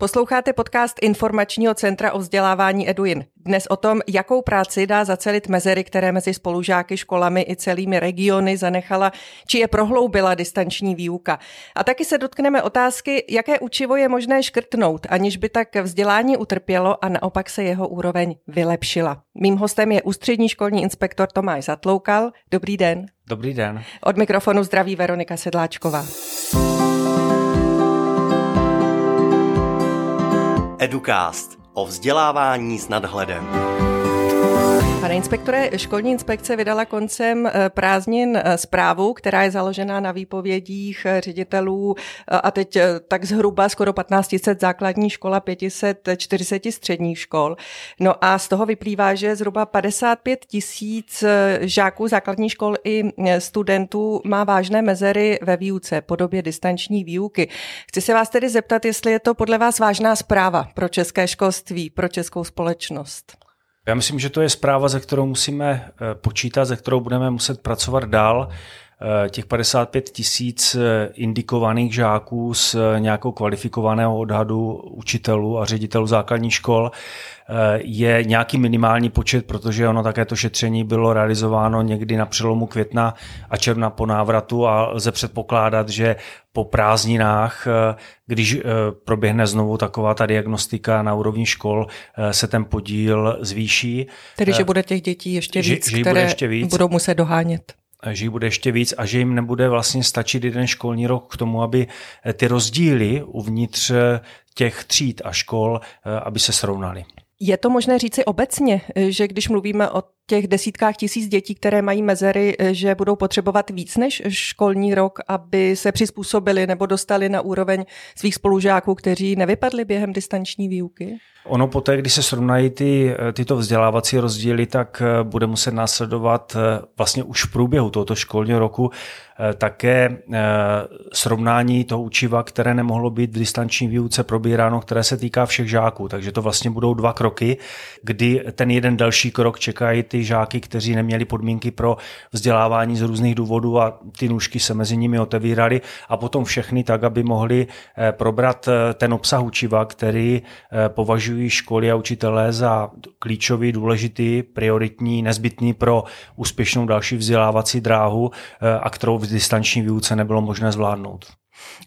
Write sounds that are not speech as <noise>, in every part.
Posloucháte podcast Informačního centra o vzdělávání Eduin. Dnes o tom, jakou práci dá zacelit mezery, které mezi spolužáky, školami i celými regiony zanechala, či je prohloubila distanční výuka. A taky se dotkneme otázky, jaké učivo je možné škrtnout, aniž by tak vzdělání utrpělo a naopak se jeho úroveň vylepšila. Mým hostem je ústřední školní inspektor Tomáš Zatloukal. Dobrý den. Dobrý den. Od mikrofonu zdraví Veronika Sedláčková. Educast o vzdělávání s nadhledem. Pane inspektore, školní inspekce vydala koncem eh, prázdnin eh, zprávu, která je založená na výpovědích eh, ředitelů a teď tak zhruba skoro 1500 základních škol a 540 středních škol. No a z toho vyplývá, že zhruba 55 tisíc žáků základních škol i studentů má vážné mezery ve výuce, podobě distanční výuky. Chci se vás tedy zeptat, jestli je to podle vás vážná zpráva pro české školství, pro českou společnost. Já myslím, že to je zpráva, ze kterou musíme eh, počítat, ze kterou budeme muset pracovat dál. Eh, těch 55 tisíc eh, indikovaných žáků z nějakou kvalifikovaného odhadu učitelů a ředitelů základních škol je nějaký minimální počet, protože ono také to šetření bylo realizováno někdy na přelomu května a června po návratu a lze předpokládat, že po prázdninách, eh, když eh, proběhne znovu taková ta diagnostika na úrovni škol, eh, se ten podíl zvýší. Tedy, že bude těch dětí ještě víc, že, že které ještě víc. budou muset dohánět že jich bude ještě víc a že jim nebude vlastně stačit jeden školní rok k tomu, aby ty rozdíly uvnitř těch tříd a škol, aby se srovnaly. Je to možné říci obecně, že když mluvíme o těch desítkách tisíc dětí, které mají mezery, že budou potřebovat víc než školní rok, aby se přizpůsobili nebo dostali na úroveň svých spolužáků, kteří nevypadli během distanční výuky? Ono poté, když se srovnají ty, tyto vzdělávací rozdíly, tak eh, bude muset následovat eh, vlastně už v průběhu tohoto školního roku eh, také srovnání toho učiva, které nemohlo být v distanční výuce probíráno, které se týká všech žáků. Takže to vlastně budou dva kroky, kdy ten jeden další krok čekají ty žáky, kteří neměli podmínky pro vzdělávání z různých důvodů a ty nůžky se mezi nimi otevíraly a potom všechny tak, aby mohli probrat ten obsah učiva, který považují považují školy a učitelé za klíčový, důležitý, prioritní, nezbytný pro úspěšnou další vzdělávací dráhu eh, a kterou v distanční výuce nebylo možné zvládnout.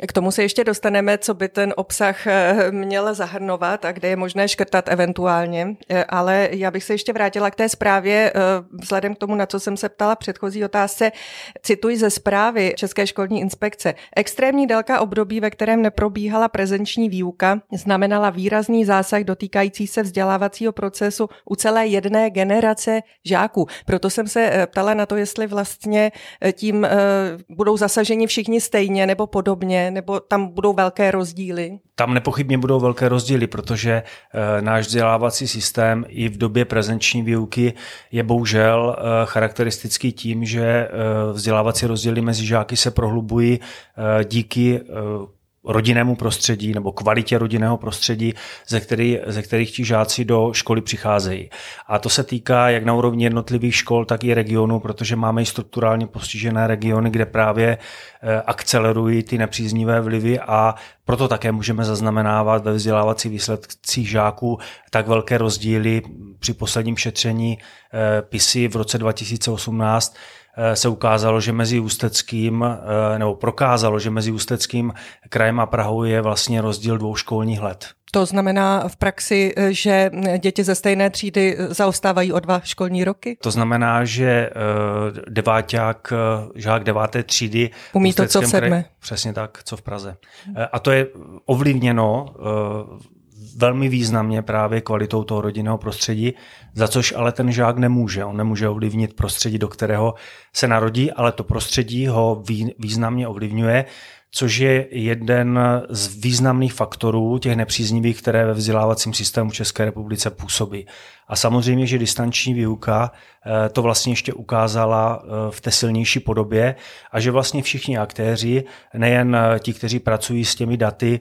K tomu se ještě dostaneme, co by ten obsah eh, měl zahrnovat a kde je možné škrtat eventuálně. Eh, ale já bych se ještě vrátila k té zprávě, eh, vzhledem k tomu, na co jsem se ptala předchozí otázce. Cituji ze zprávy České školní inspekce. Extrémní délka období, ve kterém neprobíhala prezenční výuka, znamenala výrazný zásah dotýkající se vzdělávacího procesu u celé jedné generace žáků. Proto jsem se ptala na to, jestli vlastně tím budou zasaženi všichni stejně nebo podobně podobně, nebo tam budou velké rozdíly? Tam nepochybně budou velké rozdíly, protože e, náš vzdělávací systém i v době prezenční výuky je bohužel e, charakteristický tím, že e, vzdělávací rozdíly mezi žáky se prohlubují díky rodinnému prostředí nebo kvalitě rodinného prostředí, ze, který, ze kterých ti žáci do školy přicházejí. A to se týká jak na úrovni jednotlivých škol, tak i regionů, protože máme i strukturálně postižené regiony, kde právě eh, akcelerují ty nepříznivé vlivy a proto také můžeme zaznamenávat ve vzdělávací výsledcích žáků tak velké rozdíly při posledním šetření eh, PISy v roce 2018 Eh, se ukázalo, že mezi Ústeckým, eh, nebo prokázalo, že mezi Ústeckým krajem a Prahou je vlastně rozdíl dvou školních let. To znamená v praxi, eh, že děti ze stejné třídy zaostávají o dva školní roky? To znamená, že deváťák, žák deváté třídy... Umí to, co v sedmé. Kraji, přesně tak, co v Praze. A to je ovlivněno velmi významně právě kvalitou toho rodinného prostředí, za což ale ten žák nemůže. On nemůže ovlivnit prostředí, do kterého se narodí, ale to prostředí ho významně ovlivňuje, což je jeden z významných faktorů těch nepříznivých, které ve vzdělávacím systému České republice působí. A samozřejmě, že distanční výuka eh, to vlastně ještě ukázala eh, v té silnější podobě a že vlastně všichni aktéři, nejen eh, ti, kteří pracují s těmi daty,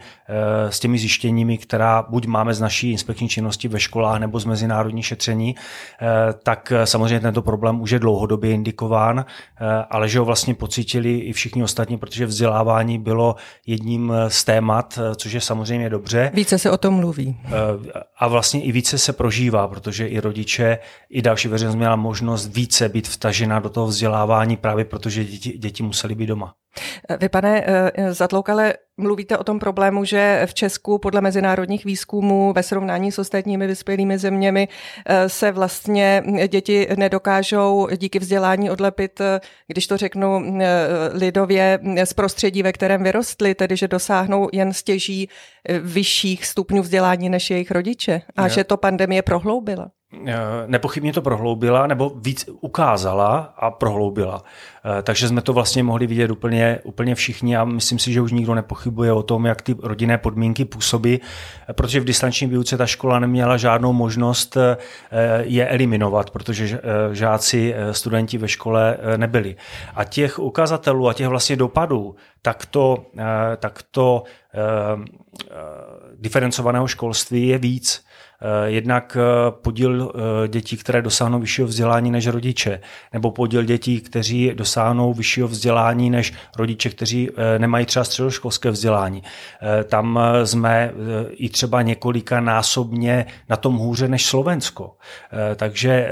s těmi zjištěními, která buď máme z naší inspekční činnosti ve školách nebo z mezinárodní šetření, tak samozřejmě tento problém už je dlouhodobě indikován, ale že ho vlastně pocítili i všichni ostatní, protože vzdělávání bylo jedním z témat, což je samozřejmě dobře. Více se o tom mluví. A vlastně i více se prožívá, protože i rodiče, i další veřejnost měla možnost více být vtažena do toho vzdělávání právě protože děti, děti musely být doma. Vy, pane eh, Zatloukale, mluvíte o tom problému, že v Česku podle mezinárodních výzkumů ve srovnání s ostatními vyspělými zeměmi eh, se vlastně děti nedokážou díky vzdělání odlepit, eh, když to řeknu lidově, z prostředí, ve kterém vyrostly, tedy že dosáhnou jen stěží vyšších stupňů vzdělání než jejich rodiče a je. že to pandemie prohloubila. Eh, nepochybně to prohloubila, nebo víc ukázala a prohloubila. Eh, takže jsme to vlastně mohli vidět úplně, úplně všichni a myslím si, že už nikdo nepochybuje o tom, jak ty rodinné podmínky působí, eh, protože v distanční výuce ta škola neměla žádnou možnost je eliminovat, protože žáci, studenti ve škole nebyli. A těch ukazatelů a těch vlastně dopadů takto, takto diferencovaného školství je víc. Eh, jednak eh, podíl eh, dětí, které dosáhnou vyššího vzdělání než rodiče, nebo podíl dětí, kteří dosáhnou vyššího vzdělání než rodiče, kteří nemají třeba středoškolské vzdělání. Tam jsme i třeba několika násobně na tom hůře než Slovensko. Takže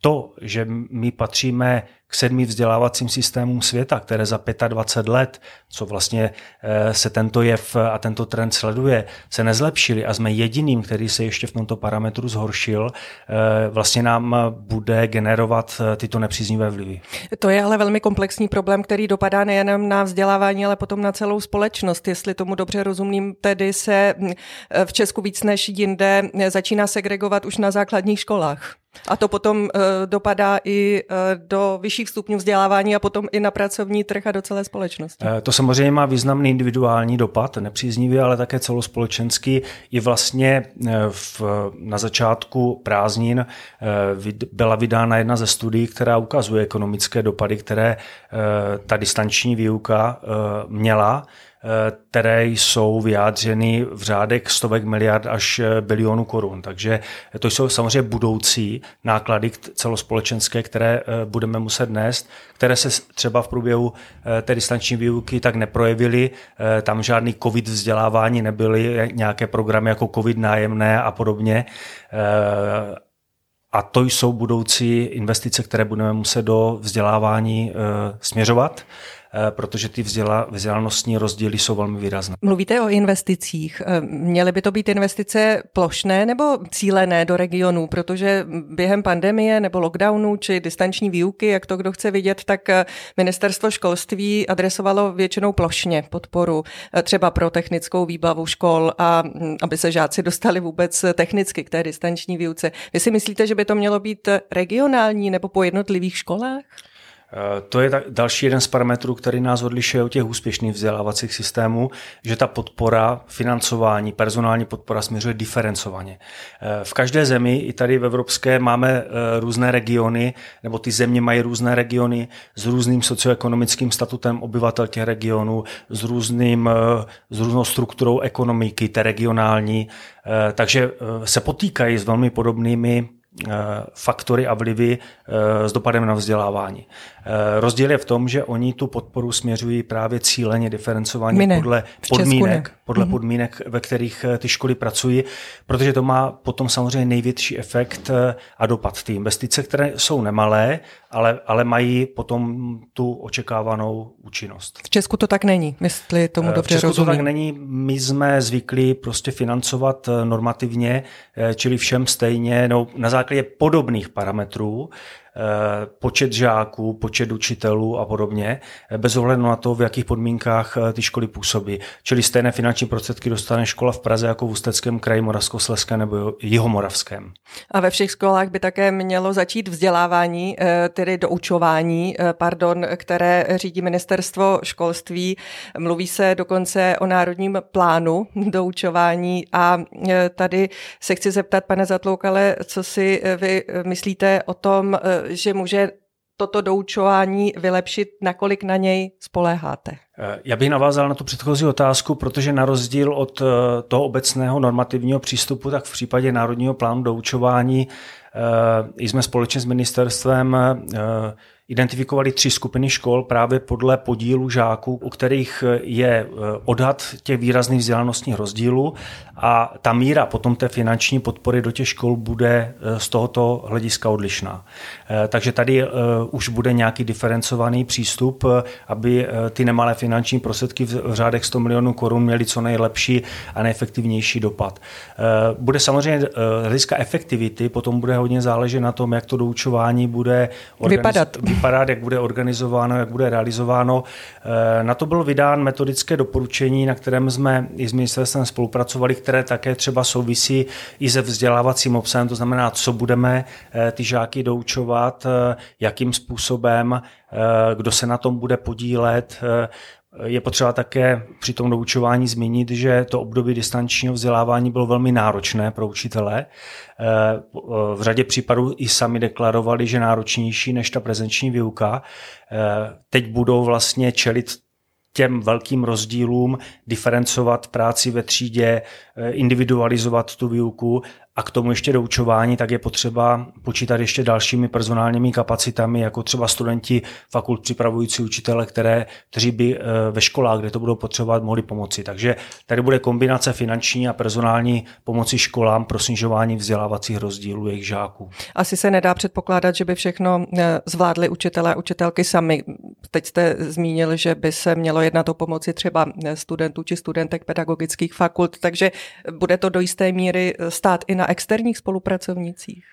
to, že my patříme k sedmi vzdělávacím systémům světa, které za 25 let, co vlastně eh, se tento jev a tento trend sleduje, se nezlepšili a jsme jediným, který se ještě v tomto parametru zhoršil, eh, vlastně nám bude generovat eh, tyto nepříznivé vlivy. To je ale velmi komplexní problém, který dopadá nejen na vzdělávání, ale potom na celou společnost. Jestli tomu dobře rozumím, tedy se hm, v Česku víc než jinde začíná segregovat už na základních školách. A to potom uh, dopadá i uh, do vyšších stupňů vzdělávání a potom i na pracovní trh a do celé společnosti. To samozřejmě má významný individuální dopad, nepříznivý, ale také celospolečenský. I vlastně v, na začátku prázdnin byla vydána jedna ze studií, která ukazuje ekonomické dopady, které ta distanční výuka měla které jsou vyjádřeny v řádek stovek miliard až bilionů korun. Takže to jsou samozřejmě budoucí náklady celospolečenské, které eh, budeme muset nést, které se třeba v průběhu eh, té distanční výuky tak neprojevily. Eh, tam žádný covid vzdělávání nebyly, nějaké programy jako covid nájemné a podobně. A to jsou budoucí investice, které budeme muset do vzdělávání směřovat. Eh, protože ty vzděla, vzdělanostní rozdíly jsou velmi výrazné. Mluvíte o investicích. Eh, měly by to být investice plošné nebo cílené do regionů, protože během pandemie nebo lockdownu či distanční výuky, jak to kdo chce vidět, tak eh, ministerstvo školství adresovalo většinou plošně podporu třeba pro technickou výbavu škol a hm, aby se žáci dostali vůbec technicky k té distanční výuce. Vy si myslíte, že by to mělo být regionální nebo po jednotlivých školách? Eh, to je další jeden z parametrů, který nás odlišuje od těch úspěšných vzdělávacích systémů, že ta podpora, financování, personální podpora směřuje diferencovaně. Eh, v každé zemi, i tady v Evropské, máme eh, různé regiony, nebo ty země mají různé regiony s různým socioekonomickým statutem obyvatel těch regionů, s, různým, s různou strukturou ekonomiky, té regionální, takže se potýkají s velmi podobnými faktory a vlivy s dopadem na vzdělávání. Eh, rozdíl je v tom, že oni tu podporu směřují právě cíleně diferencovaně podle podmínek, podle mm-hmm. podmínek, ve kterých eh, ty školy pracují, protože to má potom samozřejmě největší efekt eh, a dopad. Ty investice, které jsou nemalé, ale, ale mají potom tu očekávanou účinnost. V Česku to tak není, jestli tomu dobře V Česku rozumím. to tak není. My jsme zvyklí prostě financovat normativně, čili všem stejně, no, na základě podobných parametrů, počet žáků, počet učitelů a podobně, eh, bez ohledu na to, v jakých podmínkách eh, ty školy působí. Čili stejné finanční prostředky dostane škola v Praze jako v Ústeckém kraji, Moravskoslezském nebo Jihomoravském. A ve všech školách by také mělo začít vzdělávání, tedy doučování, pardon, které řídí ministerstvo školství. Mluví se dokonce o národním plánu doučování a tady se chci zeptat, pane Zatloukale, co si vy myslíte o tom, že může toto doučování vylepšit, nakolik na něj spoléháte? Eh, já bych navázal na tu předchozí otázku, protože na rozdíl od eh, toho obecného normativního přístupu, tak v případě Národního plánu doučování jsme společně s ministerstvem identifikovali tři skupiny škol právě podle podílu žáků, u kterých je eh, odhad těch výrazných vzdělanostních rozdílů a ta míra potom té finanční podpory do těch škol bude eh, z tohoto hlediska odlišná. Eh, takže tady už bude nějaký diferencovaný přístup, aby ty nemalé finanční prostředky v řádech 100 milionů korun měly co nejlepší a nejefektivnější dopad. Bude samozřejmě hlediska efektivity, potom bude hodně záležet na tom, jak to doučování bude vypadat vypadat, jak bude organizováno, jak bude realizováno. Eh, na to bylo vydán metodické doporučení, na kterém jsme i s ministerstvem spolupracovali, které také třeba souvisí i se vzdělávacím obsahem, to znamená, co budeme eh, ty žáky doučovat, eh, jakým způsobem, kdo se na tom bude podílet, je potřeba také při tom doučování zmínit, že to období distančního vzdělávání bylo velmi náročné pro učitele. Eh, v řadě případů i sami deklarovali, že náročnější než ta prezenční výuka. Eh, teď budou vlastně čelit těm velkým rozdílům, diferencovat práci ve třídě, eh, individualizovat tu výuku a k tomu ještě doučování, tak je potřeba počítat ještě dalšími personálními kapacitami, jako třeba studenti fakult připravující učitele, které, kteří by eh, ve školách, kde to budou potřebovat, mohli pomoci. Takže tady bude kombinace finanční a personální pomoci školám pro snižování vzdělávacích rozdílů jejich žáků. Asi se nedá předpokládat, že by všechno eh, zvládli učitelé a učitelky sami. Teď jste zmínil, že by se mělo jednat o pomoci třeba eh, studentů či studentek pedagogických fakult, takže bude to do jisté míry stát i na externích spolupracovnicích?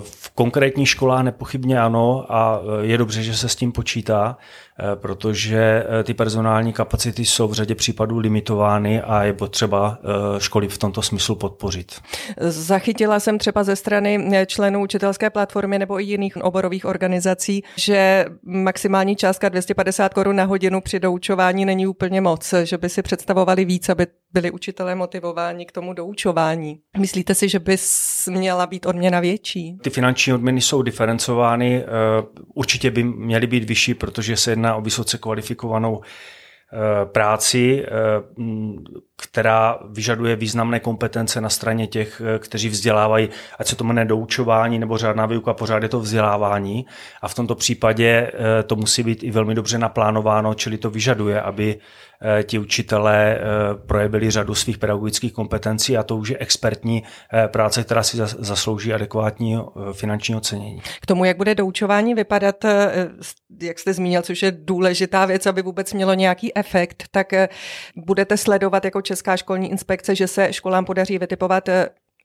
V konkrétních školách nepochybně ano a je dobře, že se s tím počítá. Eh, protože eh, ty personální kapacity jsou v řadě případů limitovány a je potřeba eh, školy v tomto smyslu podpořit. Zachytila jsem třeba ze strany členů učitelské platformy nebo i jiných oborových organizací, že maximální částka 250 korun na hodinu při doučování není úplně moc, že by si představovali víc, aby byli učitelé motivováni k tomu doučování. Myslíte si, že by měla být odměna větší? Ty finanční odměny jsou diferencovány, určitě by měly být vyšší, protože se jedná jedná o vysoce kvalifikovanou eh, práci, eh, která vyžaduje významné kompetence na straně těch, eh, kteří vzdělávají, ať se to jmenuje doučování nebo řádná výuka, pořád je to vzdělávání. A v tomto případě to musí být i velmi dobře naplánováno, čili to vyžaduje, aby ti učitelé eh, projevili řadu svých pedagogických kompetencí a to už je expertní eh, práce, která si zaslouží adekvátní finanční ocenění. K tomu, jak bude doučování vypadat, jak jste zmínil, což je důležitá věc, aby vůbec mělo nějaký efekt, tak budete sledovat jako Česká školní inspekce, že se školám podaří vytipovat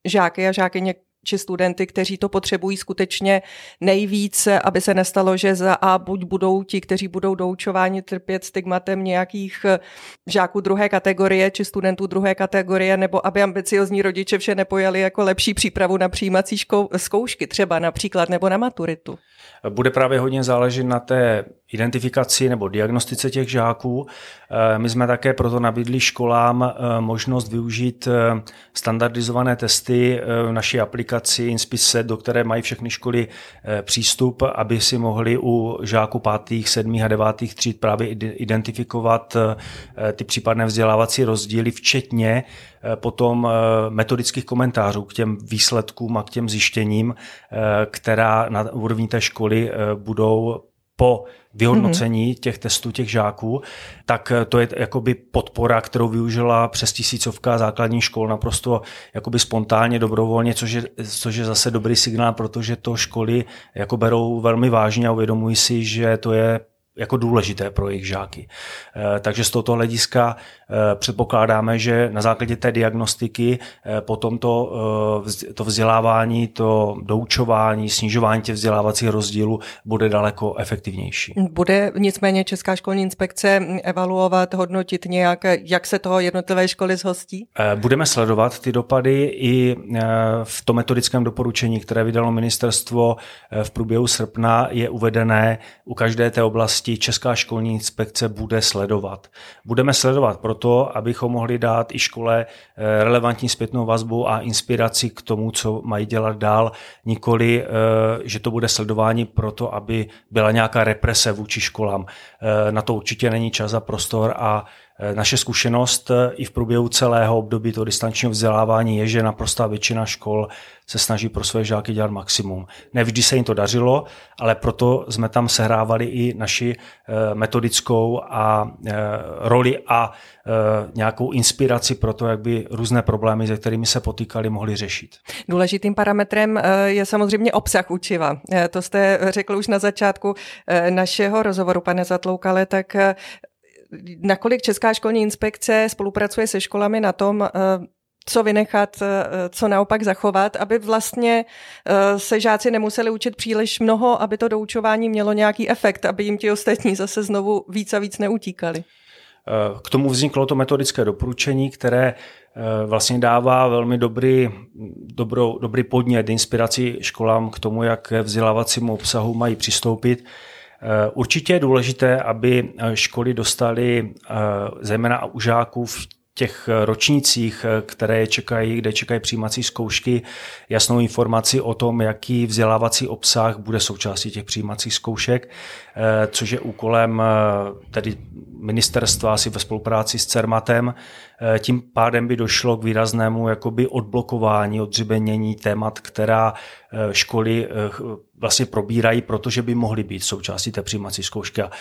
žáky a žákyně či studenty, kteří to potřebují skutečně nejvíc, aby se nestalo, že za A buď budou ti, kteří budou doučováni trpět stigmatem nějakých eh, žáků druhé kategorie či studentů druhé kategorie, nebo aby ambiciozní rodiče vše nepojali jako lepší přípravu na přijímací zkoušky, třeba například nebo na maturitu. Bude právě hodně záležet na té identifikaci nebo diagnostice těch žáků. Eh, my jsme také proto nabídli školám eh, možnost využít eh, standardizované testy v naší aplikaci Inspise, do které mají všechny školy přístup, aby si mohli u žáků pátých, sedmých a devátých tříd právě identifikovat ty případné vzdělávací rozdíly, včetně potom metodických komentářů k těm výsledkům a k těm zjištěním, která na úrovni té školy budou po vyhodnocení mm-hmm. těch testů těch žáků, tak to je jakoby podpora, kterou využila přes tisícovka základních škol naprosto jakoby spontánně, dobrovolně, což je, což je zase dobrý signál, protože to školy jako berou velmi vážně a uvědomují si, že to je jako důležité pro jejich žáky. Eh, takže z tohoto hlediska eh, předpokládáme, že na základě té diagnostiky eh, potom to, to vzdělávání, to doučování, snižování těch vzdělávacích rozdílů bude daleko efektivnější. Bude nicméně Česká školní inspekce evaluovat, hodnotit nějak, jak se toho jednotlivé školy zhostí? Budeme sledovat ty dopady i v tom metodickém doporučení, které vydalo ministerstvo v průběhu srpna, je uvedené u každé té oblasti oblasti Česká školní inspekce bude sledovat. Budeme sledovat proto, abychom mohli dát i škole eh, relevantní zpětnou vazbu a inspiraci k tomu, co mají dělat dál, nikoli, eh, že to bude sledování proto, aby byla nějaká represe vůči školám. Eh, na to určitě není čas a prostor a naše zkušenost eh, i v průběhu celého období toho distančního vzdělávání je, že naprostá většina škol se snaží pro své žáky dělat maximum. Nevždy se jim to dařilo, ale proto jsme tam sehrávali i naši eh, metodickou a roli a nějakou inspiraci pro to, jak by různé problémy, se kterými se potýkali, mohli řešit. Důležitým parametrem je samozřejmě obsah učiva. To jste řekl už na začátku našeho rozhovoru, pane Zatloukale, tak nakolik Česká školní inspekce spolupracuje se školami na tom, eh, co vynechat, eh, co naopak zachovat, aby vlastně eh, se žáci nemuseli učit příliš mnoho, aby to doučování mělo nějaký efekt, aby jim ti ostatní zase znovu víc a víc neutíkali. K tomu vzniklo to metodické doporučení, které vlastně dává velmi dobrý, dobrou, dobrý podnět, inspiraci školám k tomu, jak vzdělávacímu obsahu mají přistoupit. Eh, určitě je důležité, aby eh, školy dostaly eh, zejména u žáků v těch ročnících, které čekají, kde čekají přijímací zkoušky, jasnou informaci o tom, jaký vzdělávací obsah bude součástí těch přijímacích zkoušek, což je úkolem tedy ministerstva asi ve spolupráci s CERMATem. Tím pádem by došlo k výraznému jakoby odblokování, odřibenění témat, která školy vlastně probírají, protože by mohly být součástí té přijímací zkoušky. A,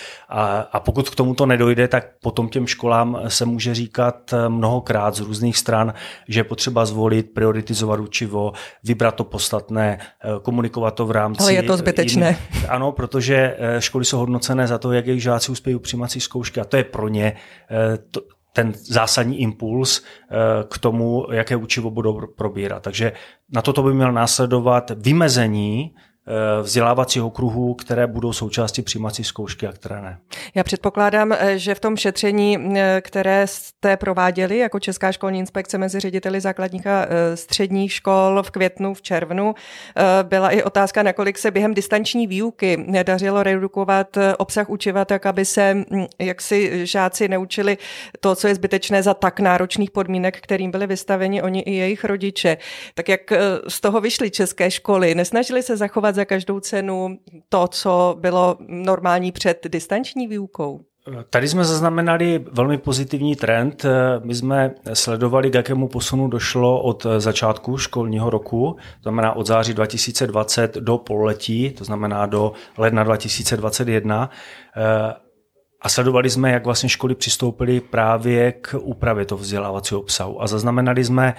a pokud k tomuto nedojde, tak potom těm školám se může říkat mnohokrát z různých stran, že je potřeba zvolit, prioritizovat učivo, vybrat to podstatné, komunikovat to v rámci. Ale je to zbytečné. Jiný, ano, protože eh, školy jsou hodnocené za to, jak jejich žáci uspějí přijímací zkoušky a to je pro ně eh, to, ten zásadní impuls eh, k tomu, jaké učivo budou probírat. Takže na toto by měl následovat vymezení Eh, vzdělávacího kruhu, které budou součástí přijímací zkoušky a které ne. Já předpokládám, eh, že v tom šetření, eh, které jste prováděli jako Česká školní inspekce mezi řediteli základních a středních škol v květnu, v červnu, byla i otázka, nakolik se během distanční výuky nedařilo redukovat obsah učiva tak, aby se hm, jaksi žáci neučili to, co je zbytečné za tak náročných podmínek, kterým byli vystaveni oni i jejich rodiče. Tak jak z toho vyšly české školy? Nesnažili se zachovat za každou cenu to, co bylo normální před distanční výukou? Tady jsme zaznamenali velmi pozitivní trend. My jsme sledovali, k jakému posunu došlo od začátku školního roku, to znamená od září 2020 do pololetí, to znamená do ledna 2021. A sledovali jsme, jak vlastně školy přistoupily právě k úpravě toho vzdělávacího obsahu. A zaznamenali jsme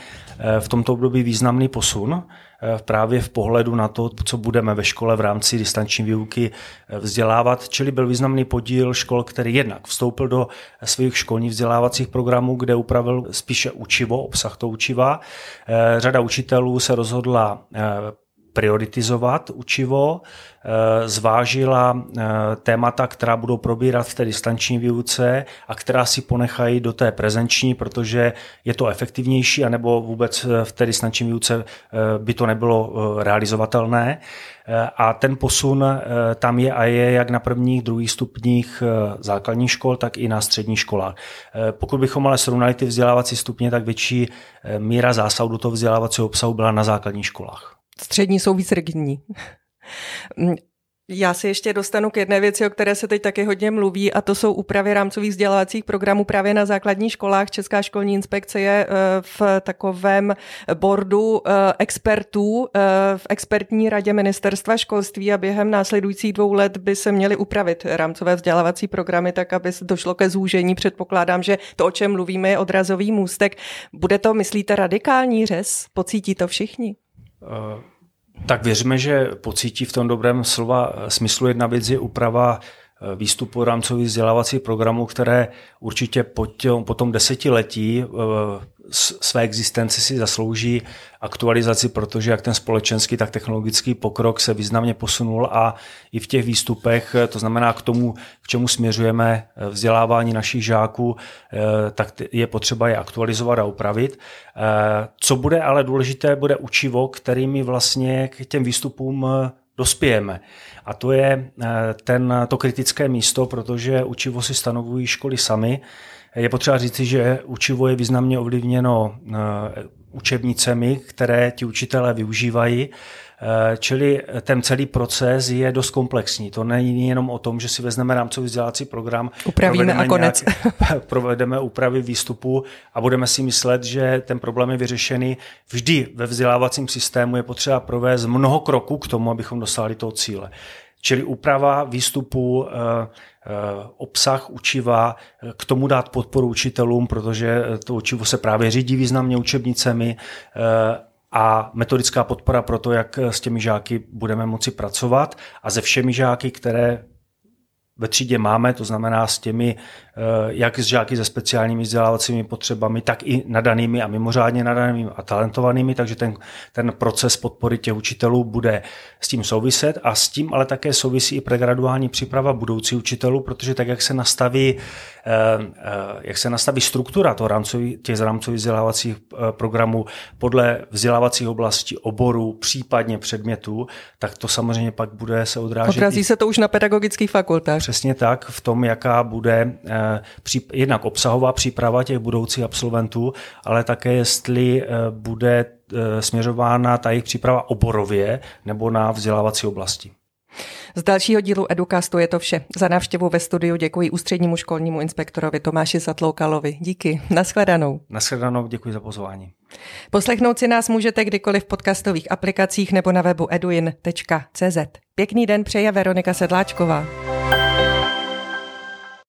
v tomto období významný posun. Eh, právě v pohledu na to, co budeme ve škole v rámci distanční výuky eh, vzdělávat. Čili byl významný podíl škol, který jednak vstoupil do svých školních vzdělávacích programů, kde upravil spíše učivo, obsah to učiva. Eh, řada učitelů se rozhodla prioritizovat učivo, eh, zvážila eh, témata, která budou probírat v té distanční výuce a která si ponechají do té prezenční, protože je to efektivnější, anebo vůbec eh, v té distanční výuce by to nebylo realizovatelné. A ten posun tam je a je jak na prvních, druhých stupních základních škol, tak i na středních školách. Pokud bychom ale srovnali ty vzdělávací stupně, tak větší míra zásahu do toho vzdělávacího obsahu byla na základních školách střední jsou víc rigidní. Já si ještě dostanu k jedné věci, o které se teď taky hodně mluví, a to jsou úpravy rámcových vzdělávacích programů právě na základních školách. Česká školní inspekce je eh, v takovém bordu eh, expertů eh, v expertní radě ministerstva školství a během následujících dvou let by se měly upravit rámcové vzdělávací programy tak, aby došlo ke zúžení. Předpokládám, že to, o čem mluvíme, je odrazový můstek. Bude to, myslíte, radikální řez? Pocítí to všichni? Tak věříme, že pocítí v tom dobrém slova smyslu. Jedna věc je úprava výstupu rámcových vzdělávacích programů, které určitě po, těm, po tom desetiletí eh, své existenci si zaslouží aktualizaci, protože jak ten společenský, tak technologický pokrok se významně posunul a i v těch výstupech, to znamená k tomu, k čemu směřujeme vzdělávání našich žáků, eh, tak je potřeba je aktualizovat a upravit. Eh, co bude ale důležité, bude učivo, kterými vlastně k těm výstupům eh, dospějeme. A to je ten, to kritické místo, protože učivo si stanovují školy sami, je potřeba říci, že učivo je významně ovlivněno eh, učebnicemi, které ti učitelé využívají. Eh, čili ten celý proces je dost komplexní. To není jenom o tom, že si vezmeme rámcový vzdělávací program, upravíme a konec. Nějak, <laughs> provedeme úpravy výstupu a budeme si myslet, že ten problém je vyřešený. Vždy ve vzdělávacím systému je potřeba provést mnoho kroků k tomu, abychom dosáhli toho cíle. Čili úprava výstupu, eh, eh, obsah učiva, k tomu dát podporu učitelům, protože to učivo se právě řídí významně učebnicemi a metodická podpora pro to, jak s těmi žáky budeme moci pracovat a se všemi žáky, které ve třídě máme, to znamená s těmi, eh, jak s žáky se speciálními vzdělávacími potřebami, tak i nadanými a mimořádně nadanými a talentovanými, takže ten, ten proces podpory těch učitelů bude s tím souviset a s tím ale také souvisí i pregraduální příprava budoucí učitelů, protože tak, jak se nastaví, eh, eh, jak se nastaví struktura toho rámcový, těch rámcových vzdělávacích programů podle vzdělávacích oblastí, oborů, případně předmětů, tak to samozřejmě pak bude se odrážet. Odrazí se to už na pedagogických fakultách. Přesně tak, v tom, jaká bude eh, jednak obsahová příprava těch budoucích absolventů, ale také jestli eh, bude eh, směřována ta jejich příprava oborově nebo na vzdělávací oblasti. Z dalšího dílu Educastu je to vše. Za návštěvu ve studiu děkuji ústřednímu školnímu inspektorovi Tomáši Zatloukalovi. Díky. Naschledanou. Naschledanou, děkuji za pozvání. Poslechnout si nás můžete kdykoliv v podcastových aplikacích nebo na webu eduin.cz. Pěkný den přeje Veronika Sedláčková.